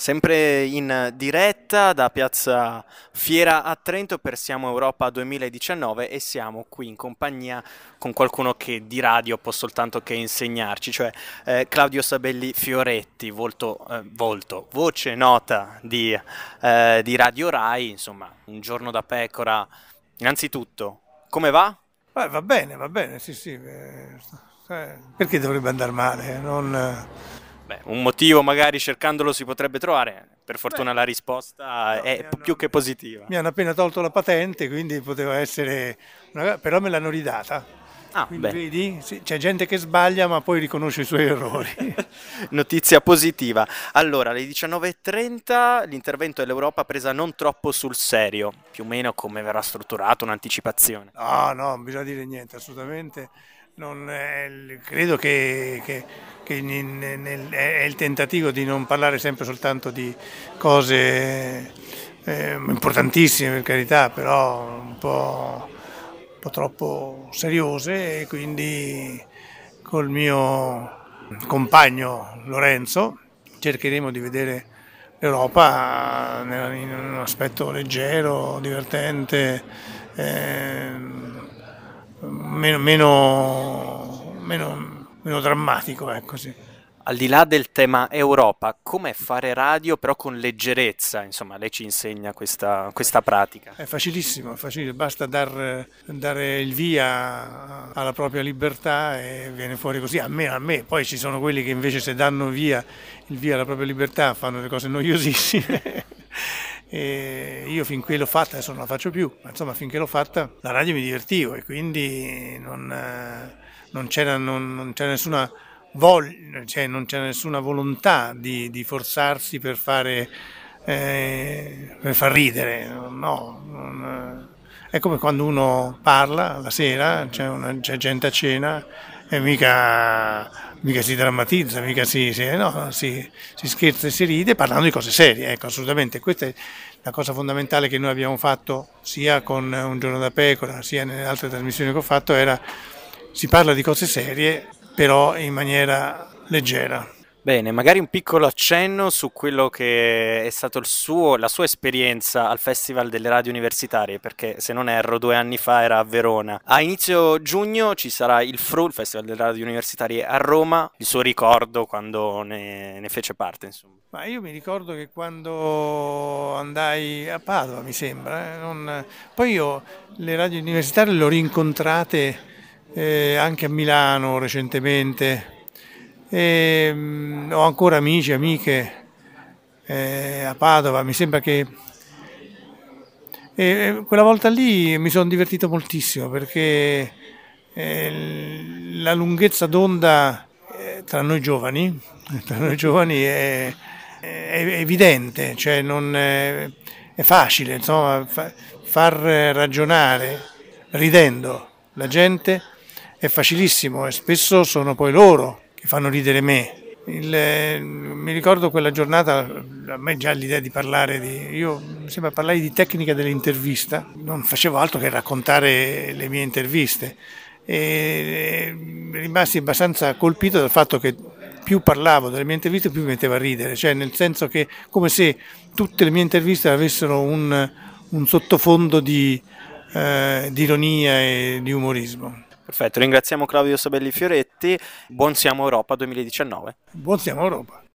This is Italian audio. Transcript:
Sempre in diretta da Piazza Fiera a Trento per Siamo Europa 2019 e siamo qui in compagnia con qualcuno che di radio può soltanto che insegnarci, cioè eh, Claudio Sabelli Fioretti, volto, eh, volto voce nota di, eh, di, Radio Rai, insomma, un giorno da pecora. Innanzitutto, come va? va bene, va bene, sì, sì. Eh, eh, perché dovrebbe andare male? Non Beh, un motivo magari cercandolo si potrebbe trovare, per fortuna Beh, la risposta no, è hanno, più che positiva. Mi hanno appena tolto la patente, quindi poteva essere, una, però me l'hanno ridata. Ah, vedi, sì, c'è gente che sbaglia ma poi riconosce i suoi errori. Notizia positiva. Allora, alle 19.30 l'intervento dell'Europa presa non troppo sul serio, più o meno come verrà strutturato un'anticipazione. No, no, non bisogna dire niente, assolutamente. È, credo che, che che nel, è il tentativo di non parlare sempre soltanto di cose eh, importantissime per carità, però un po', un po' troppo seriose e quindi col mio compagno Lorenzo cercheremo di vedere l'Europa in un aspetto leggero, divertente, eh, meno, meno, meno meno drammatico, ecco sì. Al di là del tema Europa, come fare radio però con leggerezza? Insomma, lei ci insegna questa, questa pratica. È facilissimo, è facilissimo. basta dar, dare il via alla propria libertà e viene fuori così, a me, a me. Poi ci sono quelli che invece se danno via il via alla propria libertà fanno le cose noiosissime. E io finché l'ho fatta, adesso non la faccio più, ma insomma finché l'ho fatta la radio mi divertivo e quindi non, non c'era, non, non c'era nessuna voglia, cioè non c'era nessuna volontà di, di forzarsi per fare eh, per far ridere, no, non, è come quando uno parla la sera, c'è, una, c'è gente a cena e mica, mica si drammatizza, mica si, si, no, si, si, scherza e si ride parlando di cose serie, ecco assolutamente, questa è la cosa fondamentale che noi abbiamo fatto sia con Un giorno da pecora sia nelle altre trasmissioni che ho fatto era si parla di cose serie, però in maniera leggera. Bene, magari un piccolo accenno su quello che è stato suo, la sua esperienza al Festival delle Radio Universitarie, perché se non erro due anni fa era a Verona. A inizio giugno ci sarà il FRU, il Festival delle Radio Universitarie a Roma, il suo ricordo quando ne, ne fece parte. Insomma. Ma io mi ricordo che quando andai a Padova, mi sembra, eh, non... poi io le radio universitarie le ho rincontrate eh, anche a Milano recentemente. E, mh, mm, ho ancora amici, amiche eh, a Padova, mi sembra che e quella volta lì mi sono divertito moltissimo perché eh, la lunghezza d'onda eh, tra noi giovani, tra noi giovani è, è evidente, cioè non è, è facile insomma, fa, far ragionare ridendo la gente è facilissimo e spesso sono poi loro che fanno ridere me. Il, eh, mi ricordo quella giornata, a me già l'idea di parlare di, io mi sembra parlare di tecnica dell'intervista, non facevo altro che raccontare le mie interviste e eh, rimasi abbastanza colpito dal fatto che più parlavo delle mie interviste più mi metteva a ridere, cioè nel senso che come se tutte le mie interviste avessero un, un sottofondo di, eh, di ironia e di umorismo. Perfetto, ringraziamo Claudio Sabelli Fioretti, buon Siamo Europa 2019. Buon Siamo Europa.